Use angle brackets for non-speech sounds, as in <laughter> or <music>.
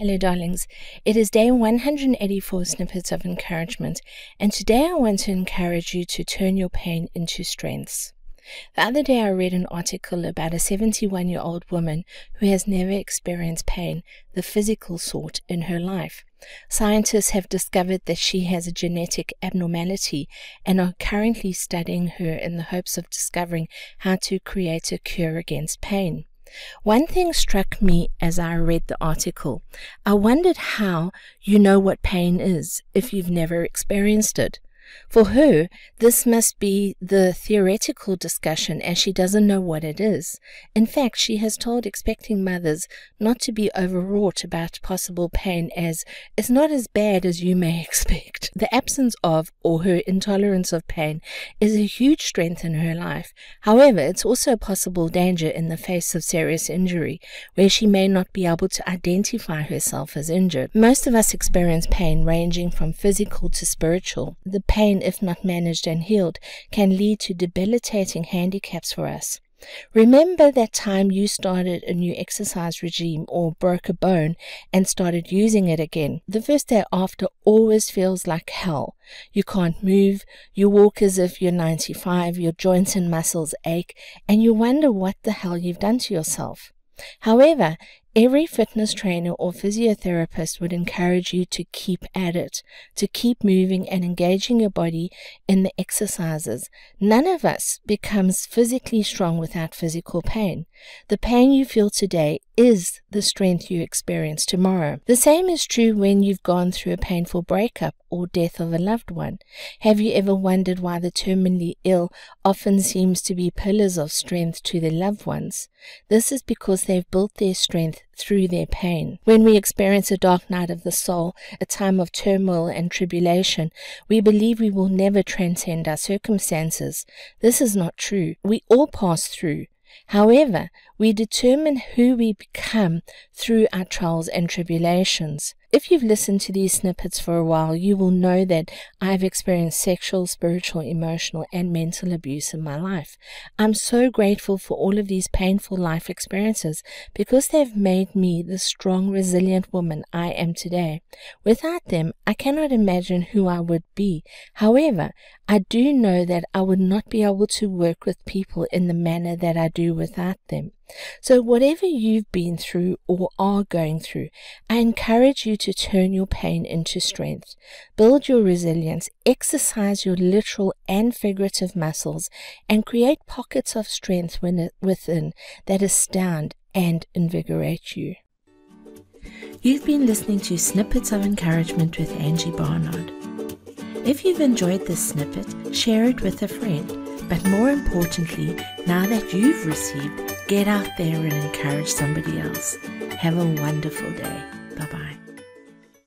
Hello, darlings. It is day 184 snippets of encouragement, and today I want to encourage you to turn your pain into strengths. The other day, I read an article about a 71 year old woman who has never experienced pain, the physical sort, in her life. Scientists have discovered that she has a genetic abnormality and are currently studying her in the hopes of discovering how to create a cure against pain. One thing struck me as I read the article. I wondered how you know what pain is if you've never experienced it. For her, this must be the theoretical discussion as she doesn't know what it is. In fact, she has told expecting mothers not to be overwrought about possible pain as it's not as bad as you may <laughs> expect. The absence of or her intolerance of pain is a huge strength in her life. However, it's also a possible danger in the face of serious injury, where she may not be able to identify herself as injured. Most of us experience pain ranging from physical to spiritual. The pain, if not managed and healed, can lead to debilitating handicaps for us. Remember that time you started a new exercise regime or broke a bone and started using it again. The first day after always feels like hell. You can't move, you walk as if you're 95, your joints and muscles ache, and you wonder what the hell you've done to yourself. However, every fitness trainer or physiotherapist would encourage you to keep at it, to keep moving and engaging your body in the exercises. None of us becomes physically strong without physical pain. The pain you feel today is the strength you experience tomorrow. The same is true when you've gone through a painful breakup or death of a loved one. Have you ever wondered why the terminally ill often seems to be pillars of strength to their loved ones? This is because they've built their strength through their pain. When we experience a dark night of the soul, a time of turmoil and tribulation, we believe we will never transcend our circumstances. This is not true. We all pass through. However, we determine who we become through our trials and tribulations. If you've listened to these snippets for a while, you will know that I've experienced sexual, spiritual, emotional, and mental abuse in my life. I'm so grateful for all of these painful life experiences because they've made me the strong, resilient woman I am today. Without them, I cannot imagine who I would be. However, I do know that I would not be able to work with people in the manner that I do without them. So, whatever you've been through or are going through, I encourage you to turn your pain into strength. Build your resilience, exercise your literal and figurative muscles, and create pockets of strength within that astound and invigorate you. You've been listening to Snippets of Encouragement with Angie Barnard. If you've enjoyed this snippet, share it with a friend. But more importantly, now that you've received, get out there and encourage somebody else. Have a wonderful day. Bye bye.